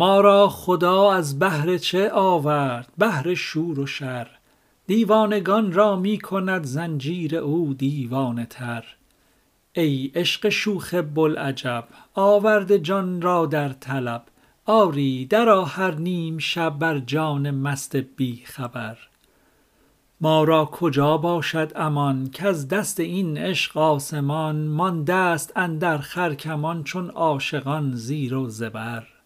ما را خدا از بهر چه آورد؟ بهر شور و شر. دیوانگان را می کند زنجیر او دیوانه تر. ای عشق شوخ بوالعجب آورده جان را در طلب. آری درآ هر نیم شب بر جان مست بی خبر. ما را کجا باشد امان؟ کز دست این عشق آسمان مانده ست اندر خرکمان چون عاشقان زیر و زبر.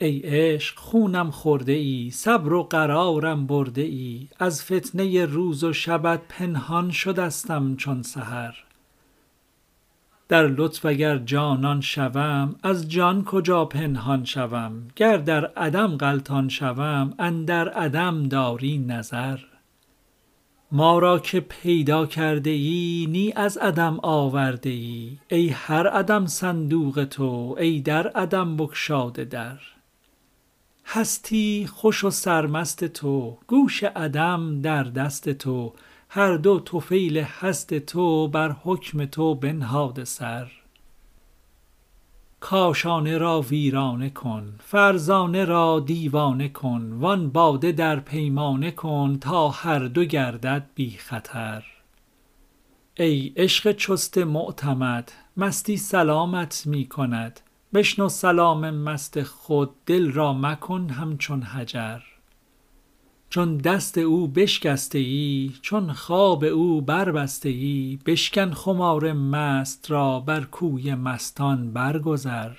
ای عشق خونم خورده ای صبر و قرارم برده ای از فتنه روز و شبت پنهان شدستم چون سحر. در لطف اگر جانان شوم از جان کجا پنهان شوم؟ گر در عدم غلطان شوم اندر عدم داری نظر. ما را که پیدا کرده ای نی از عدم آورده ای ای هر عدم صندوق تو ای در عدم بگشاده در. هستی خوش و سرمست تو گوش عدم در دست تو. هر دو طفیل هست تو بر حکم تو بنهاده سر. کاشانه را ویرانه کن فرزانه را دیوانه کن وان باده در پیمانه کن تا هر دو گردد بی خطر. ای عشق چست معتمد مستی سلامت می کند. بشنو سلام مست خود دل را مکن همچون حجر. چون دست او بشکسته ای چون خواب او بربسته ای بشکن خمار مست را بر کوی مستان برگذر.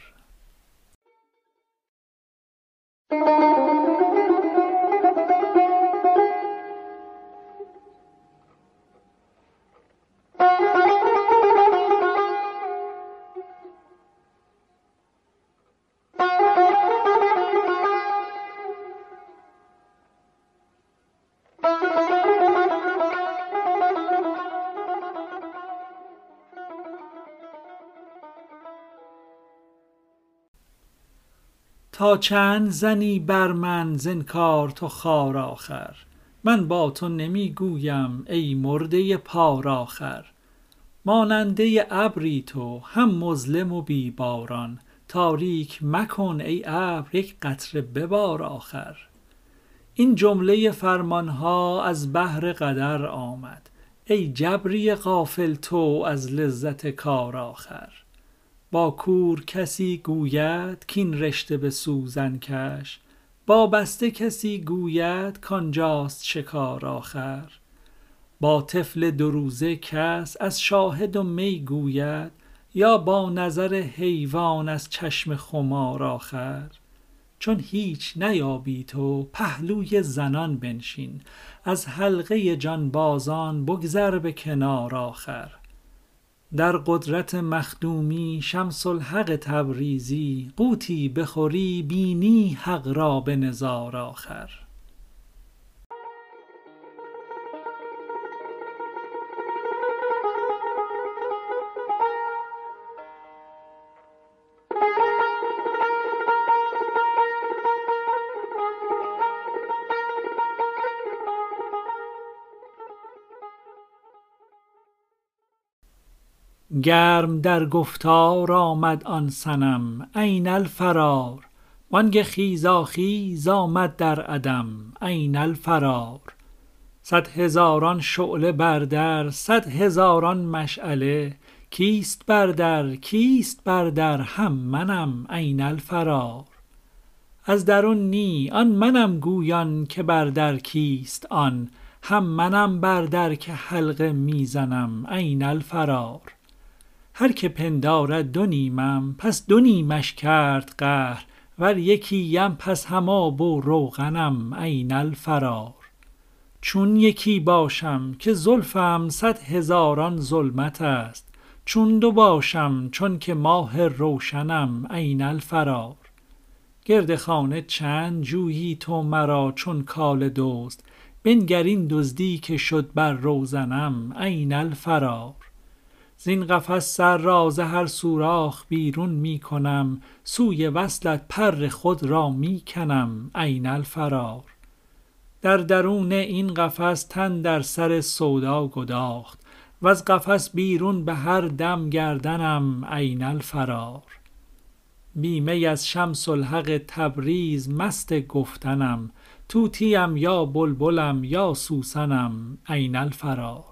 تا چند زنی بر من ز انکار تو خوار آخر؟ من با تو نمی گویم ای مرده پار آخر ماننده ابری تو هم مظلم و بی باران تاریک مکن ای ابر یک قطره ببار آخر. این جمله فرمان ها از بهر قدر آمد. ای جبری غافل تو از لذت کار آخر. با کور کسی گوید کاین رشته به سوزن کش با بسته کسی گوید کان جاست شکار آخر. با طفل دو روزه کس از شاهد و می گوید یا با نظر حیوان از چشم خمار آخر. چون هیچ نیابی تو پهلوی زنان بنشین از حلقه جانبازان بگذر به کنار آخر. در قدرت مخدومی شمس الحق تبریزی غوطی بخوری بینی حق را به نظار آخر. گرم در گفتار آمد آن صنم این الفرار. بانگ خیزاخیز آمد در عدم این الفرار. صد هزاران شعله بر در صد هزاران مشعله. کیست بر در کیست بر در هم منم این الفرار. از درون نی آن منم گویان که بر در کیست آن. هم منم بر در که حلقه می زنم این الفرار. هر که پندارد دو نیمم پس دو نیمش کرد قهر ور ام پس هم آب و روغنم این الفرار. چون یکی باشم که زلفم صد هزاران ظلمت است چون دو باشم چونک ماه روشنم این الفرار. گرد خانه چند جویی تو مرا چون کاله دزد بنگر این دزدی که شد بر روزنم این الفرار. زین قفس سر را ز هر سوراخ بیرون می کنم سوی وصلت پر خود را می کنم این الفرار. در درون این قفس تن در سر سودا گداخت وز قفس بیرون به هر دم گردنم این الفرار. بی می از شمس الحق تبریز مست گفتنم طوطیم یا بلبلم یا سوسنم این الفرار.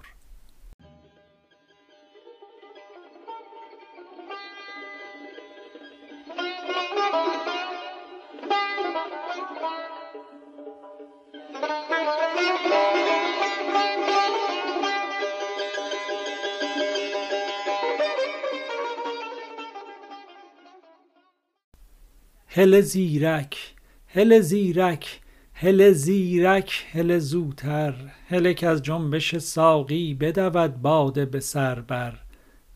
هله زیرک هله زیرک هله زیرک هله زوتر هله کز جنبش ساقی بدود باده به سر بر.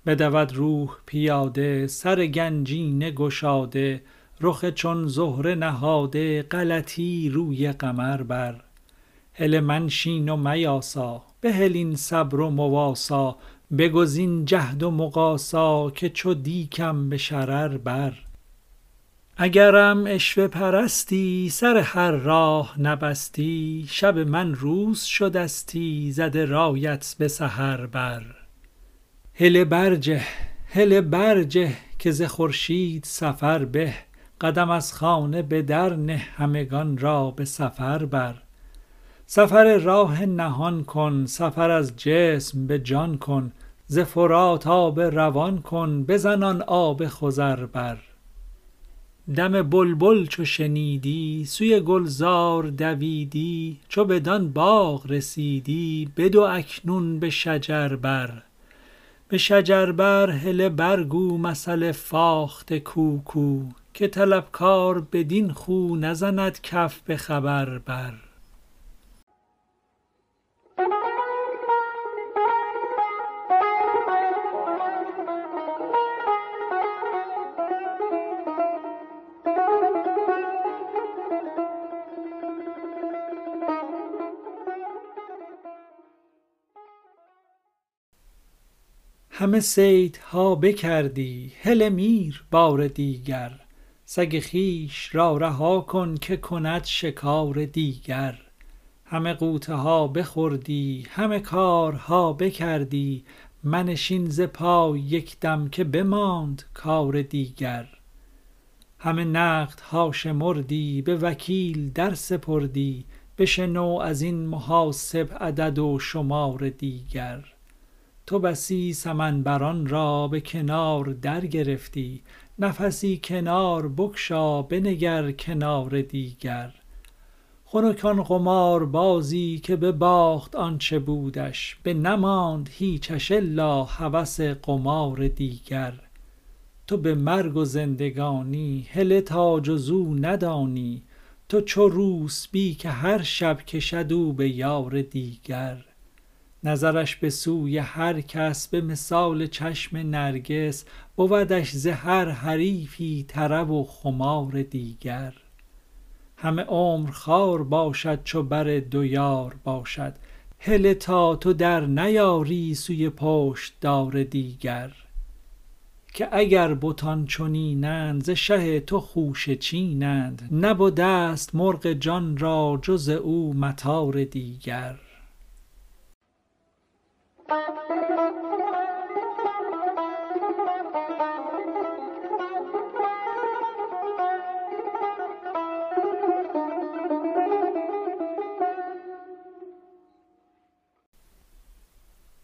بدود روح پیاده سر گنجینه گشاده رخ چون زهره نهاده غلطی روی قمر بر. هله منشین و میاسا بهل این صبر و مواسا بگزین جهد و مقاسا که چو دیکم به شرر بر. اگرم عشوه پرستی سر هر راه نبستی شب من روز شدستی زده رایت به سحر بر. هله برجه هله برجه که ز خورشید سفر به قدم از خانه به در نه همگان را به سفر بر. سفر راه نهان کن سفر از جسم به جان کن ز فرات آب روان کن بزن آن آب خضر بر. دم بلبل چو شنیدی سوی گلزار دویدی چو بدان باغ رسیدی بدو اکنون به شجر بر به شجر بر هله برگو مثل فاخته کوکو که طلبکار بدین خو نزند کف به خبر بر همه صیدها بکردی هله میر بار دیگر. سگ خویش را رها کن که کند شکار دیگر. همه غوطه ها بخوردی همه کارها بکردی. منشین ز پای یک دم که بماند کار دیگر. همه نقدها شمردی به وکیل درسپردی بشنو از این محاسب عدد و شمار دیگر. تو بسی سمن بران را به کنار درگرفتی نفسی کنار بگشا بنگر کنار دیگر. خنک آن قماربازی که بباخت آنچ بودش بنماند هیچش الا هوس قمار دیگر. تو به مرگ و زندگانی هله تا جز او ندانی. تو چو روسبی که هر شب کشد او به یار دیگر. نظرش به سوی هر کس به مثال چشم نرگس بودش ز هر حریفی طرب و خمار دیگر. همه عمر خوار باشد چو بر دو یار باشد هله تا تو در نیاری سوی پشتدار دیگر. که اگر بتان چنینند ز شه تو خوشه چینند نبدست مرغ جان را جز او مطار دیگر.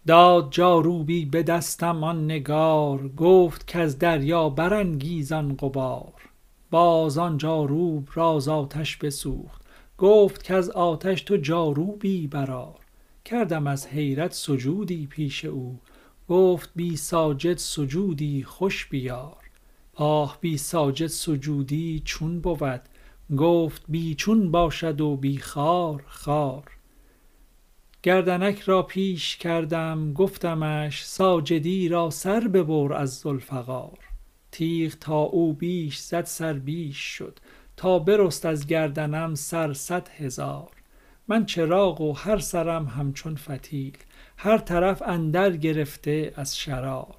داد جاروبی به دستم آن نگار گفت کز دریا برانگیز آن غبار. باز آن جاروب را ز آتش بسوخت گفت کز آتش تو جاروبی برآر. کردم از حیرت سجودی پیش او گفت بی ساجد سجودی خوش بیار. آه بی ساجد سجودی چون بود گفت بی چون باشد و بی خار خار. گردنک را پیش کردم گفتمش ساجدی را سر ببر از ذوالفقار. تیغ تا او بیش زد سر بیش شد تا برست از گردنم سر صد هزار. من چراغ و هر سرم همچون فتیل هر طرف اندر گرفته از شرار.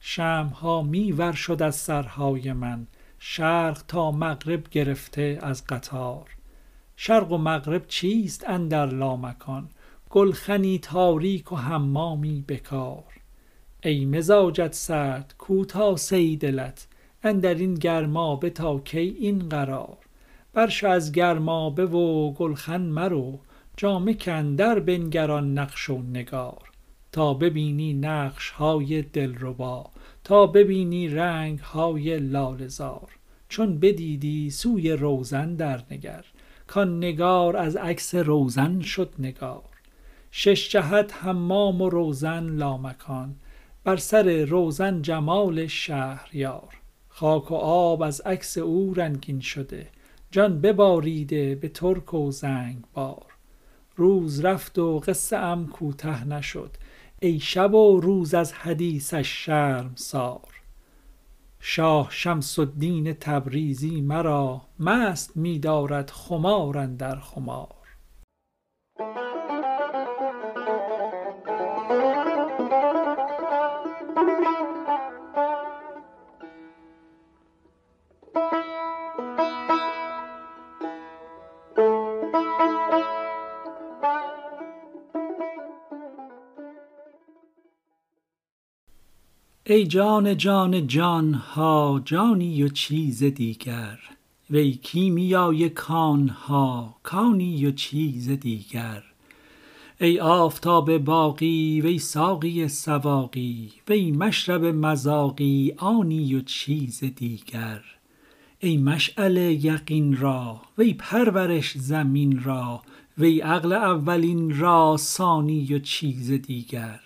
شمع ها می ور شد از سرهای من شرق تا مغرب گرفته از قطار. شرق و مغرب چیست اندر لامکان؟ گلخنی تاریک و حمامی به کار ای مزاجت سرد کو تا صیدلت اندر این گرمابه تا کی این قرار. برشو از گرمابه و گلخن مرو جامه کن در بنگر نقش و نگار. تا ببینی نقش های دلربا تا ببینی رنگ های لاله زار. چون بدیدی سوی روزن درنگر کان نگار از عکس روزن شد نگار. شش جهت حمام و روزن لامکان بر سر روزن جمال شهریار. خاک و آب از عکس او رنگین شده جان بباریده به ترک و زنگبار. روز رفت و قصه ام کوته نشد ای شب و روز از حدیثش شرمسار شاه شمس الدین تبریزی مرا مست می دارد خمار اندر خمار. ای جان جان جان ها جانی و چیز دیگر. وی کیمیای کان ها کانی و چیز دیگر. ای آفتاب باقی وی ساقی سواقی وی مشرب مذاقی آنی و چیز دیگر. ای مشعل یقین را وی پرورش زمین را وی عقل اولین را ثانی و چیز دیگر.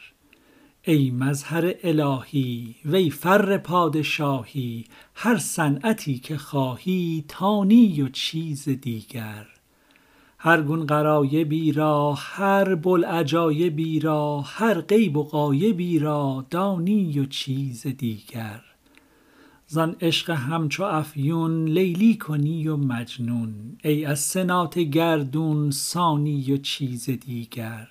ای مظهر الهی وی فر پادشاهی هر صنعتی که خواهی تانی و چیز دیگر. هر گون غرایبی را هر بوالعجایبی را هر غیب و غایبی را دانی و چیز دیگر. زان عشق همچو افیون لیلی کنی و مجنون ای از سنات گردون سانی و چیز دیگر.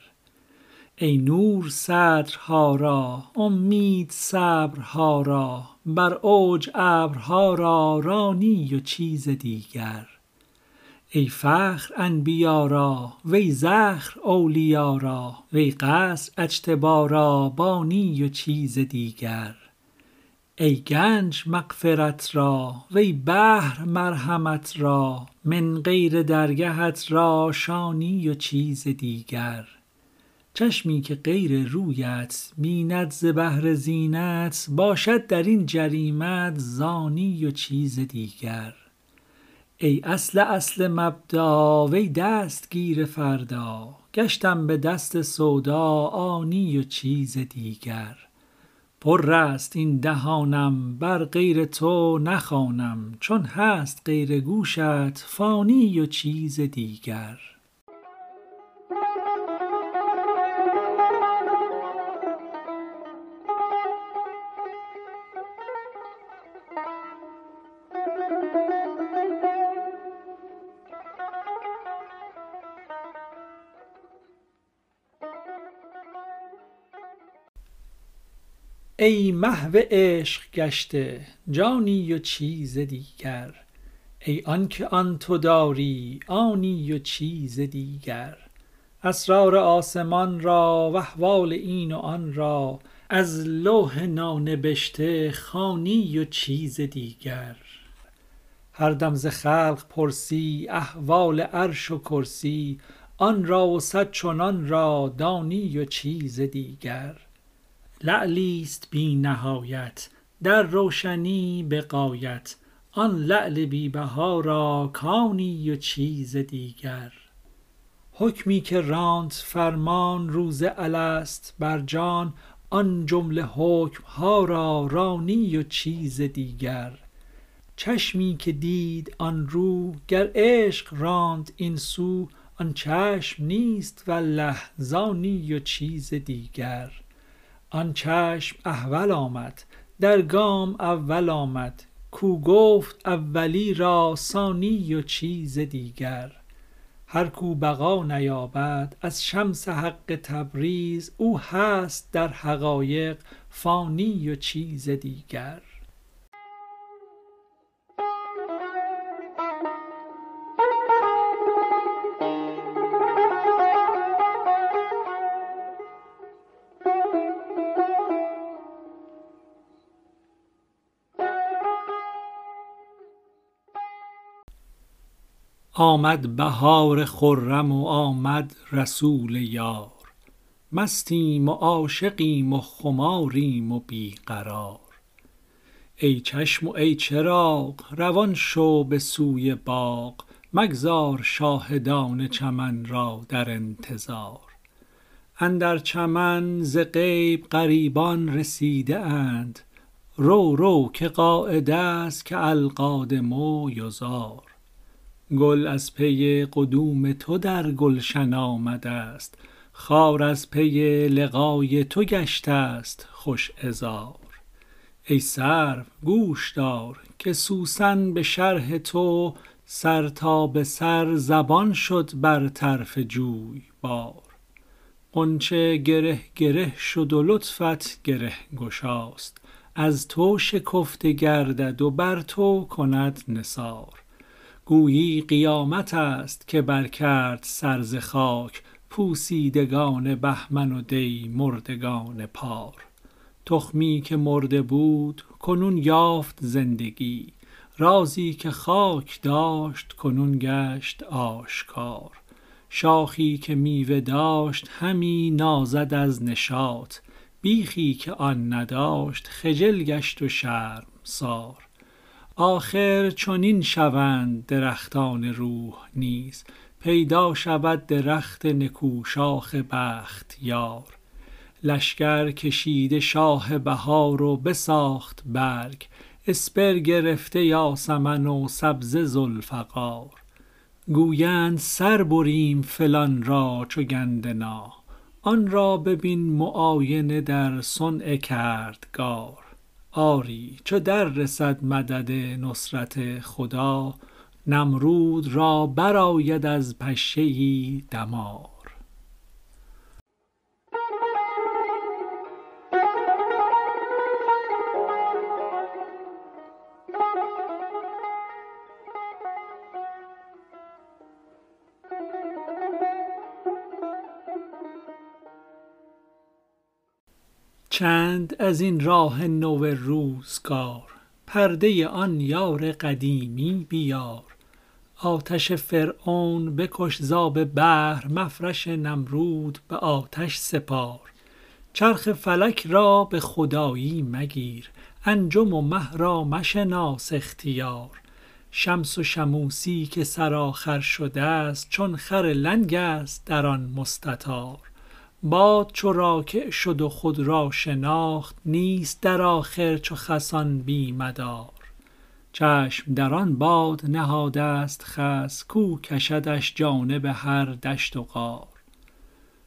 ای نور صدرها را امید صبرها را بر اوج ابرها را رانی و چیز دیگر. ای فخر انبیا را وی زخر اولیا را وی قصر اجتبا را بانی و چیز دیگر. ای گنج مغفرت را وی بحر مرحمت را من غیر درگهت را شانی و چیز دیگر. چشمی که غیر رویت بیند ز بهر زینت باشد در این جریمت زانی و چیز دیگر. ای اصل اصل مبدا وی دستگیر فردا گشتم به دست سودا آنی و چیز دیگر. پرست این دهانم بر غیر تو نخوانم چون هست غیر گوشت فانی و چیز دیگر. ای محو عشق گشته جانی و چیز دیگر ای آنک آن تو داری آنی و چیز دیگر. اسرار آسمان را و احوال این و آن را از لوح نانبشته خوانی و چیز دیگر. هر دم ز خلق پرسی احوال عرش و کرسی آن را و صد چنان را دانی و چیز دیگر. لعلیست بی نهایت در روشنی به غایت آن لعل بی بها را کانی و چیز دیگر. حکمی که راند فرمان روز الست بر جان آن جمله حکم ها را رانی و چیز دیگر. چشمی که دید آن رو گر عشق راند این سو آن چشم نیست والله زانی و چیز دیگر. آن چشم احول آمد در گام اول آمد. کو گفت اولی را ثانی و چیز دیگر. هر کو بقا نیابد از شمس حق تبریز. او هست در حقایق فانی و چیز دیگر. آمد بهار خرم و آمد رسول یار. مستیم و عاشقیم و خماریم و بی قرار. ای چشم و ای چراغ روان شو به سوی باغ. مگذار شاهدان چمن را در انتظار. اندر چمن ز غیب غریبان رسیده اند. رو رو که قاعده ست که القادم یزار گل از پی قدوم تو در گلشن آمده ست خار از پی لقای تو گشته ست خوش عذار. ای سرو گوش دار که سوسن به شرح تو سر تا به سر زبان شد بر طرف جویبار غنچه گره گره شد و لطفت گره گشاست از تو شکفته گردد و بر تو کند نثار. گویی قیامت است که برکرد سر ز خاک پوسیدگان بهمن و دی مردگان پار. تخمی که مرده بود کنون یافت زندگی رازی که خاک داشت کنون گشت آشکار. شاخی که میوه داشت همی نازد از نشاط بیخی که آن نداشت خجل گشت و شرمسار آخر چنین شوند درختان روح نیز. پیدا شود درخت نکوشاخ بخت یار. لشکر کشیده شاه بهار و بساخت برگ. اسپر گرفته یاسمن و سبزه ذوالفقار. گویند سر بریم فلان را چو گندنا آن را ببین معاینه در صنع کردگار. آری چو دررسد مدد نصرت خدا؟ نمرود را برآید از پشه ای دمار چند از این راه نو روزگار پرده آن یار قدیمی بیار. آتش فرعون بکش ز آب بحر مفرش نمرود به آتش سپار. چرخ فلک را به خدایی مگیر انجم و مه را مشناس اختیار. شمس و شموسی که سرآخر شده ست چون خر لنگ است در آن مستطار. باد چو راکع شد و خود را شناخت نیست در آخر چو خسان بی مدار. چشم در آن باد نهاده ست خس کو کشدش جانب هر دشت و غار.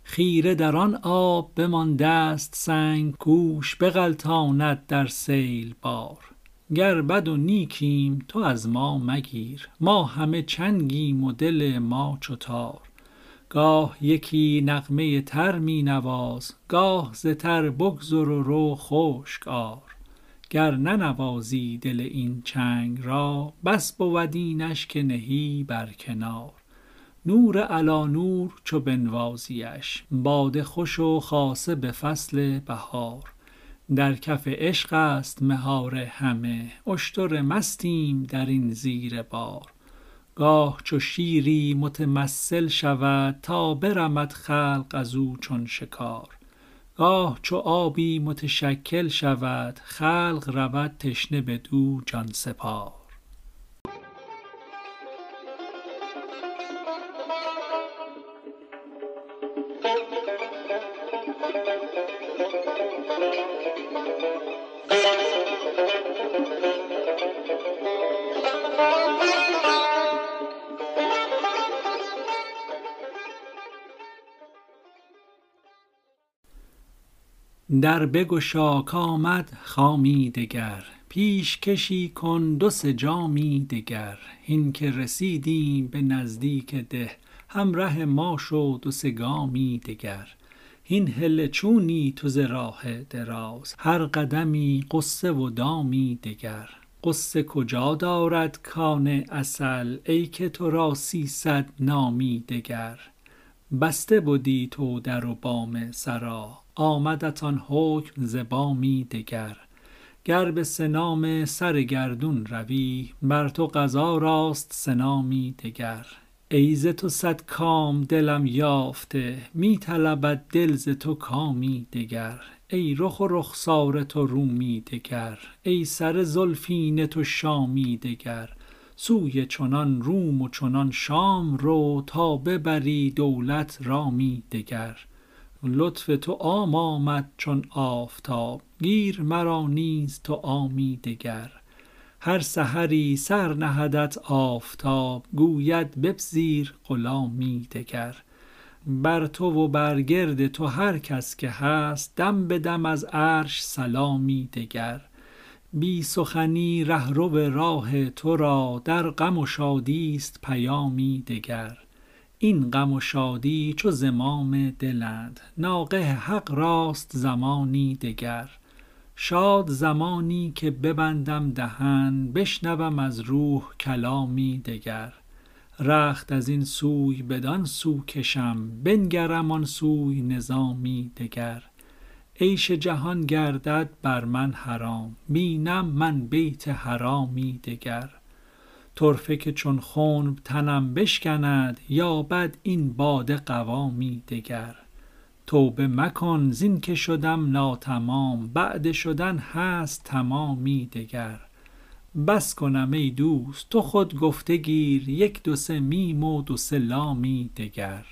خیره در آن آب بمانده ست سنگ کوش بغلطاند در سیل بار. گر بد و نیکیم تو از ما مگیر. ما همه چنگیم و دل ما چو تار. گاه یکی نغمه تر می نواز گاه ز تر بگذر و رو خشک آر. گر ننوازی دل این چنگ را بس بود اینش که نهی بر کنار. نور علی نور چو بنوازیش باده خوش و خاصه به فصل بهار. در کف عشق است مهار همه اشتر مستیم در این زیر بار. گاه چو شیری متمثل شود تا برمد خلق از او چون شکار. گاه چو آبی متشکل شود خلق رود تشنه بدو جان سپار. در بگشا کآمد خامی دگر پیشکشی کن دو سه جامی دگر. هین که رسیدیم به نزدیک ده همره ما شو دو سه گامی دگر. هین هله چونی تو ز راه دراز هر قدمی غصه و دامی دگر. غصه کجا دارد کان عسل ای که تو را سیصد نامی دگر. بسته بدی تو در و بام سرا آمدت آن حکم ز بامی دگر. گر به سنام سر گردون روی بر تو قضا راست سنامی دگر. ای تو صد کام دلم یافته می طلبد دل ز تو کامی دگر. ای رخ و رخسار تو رومی دگر. ای سر زلفین تو شامی دگر. سوی چنان روم و چنان شام رو تا ببری دولت رامی دگر. لطف تو عام آمد چون آفتاب گیر مرا نیز تو عامی دگر. هر سحری سر نهدت آفتاب گوید بپذیر غلامی دگر. بر تو و بر گرد تو هر کس که هست دم به دم از عرش سلامی دگر. بی سخنی رهرو راه تو را در غم و شادی است پیامی دگر. این غم و شادی چو زمام دلند ناقه حق راست زمانی دگر. شاد زمانی که ببندم دهن بشنوم از روح کلامی دگر. رخت از این سوی بدان سو کشم بنگرم آن سوی نظامی دگر. عیش جهان گردد بر من حرام بینم من بیت حرامی دگر. طرفه که چون خنب تنم بشکند یابد این باده قوامی دگر. توبه مکن زین که شدم ناتمام بعد شدن هست تمامی دگر. بس کنم ای دوست تو خود گفته گیر یک دو سه میم و دو سه لامی دگر.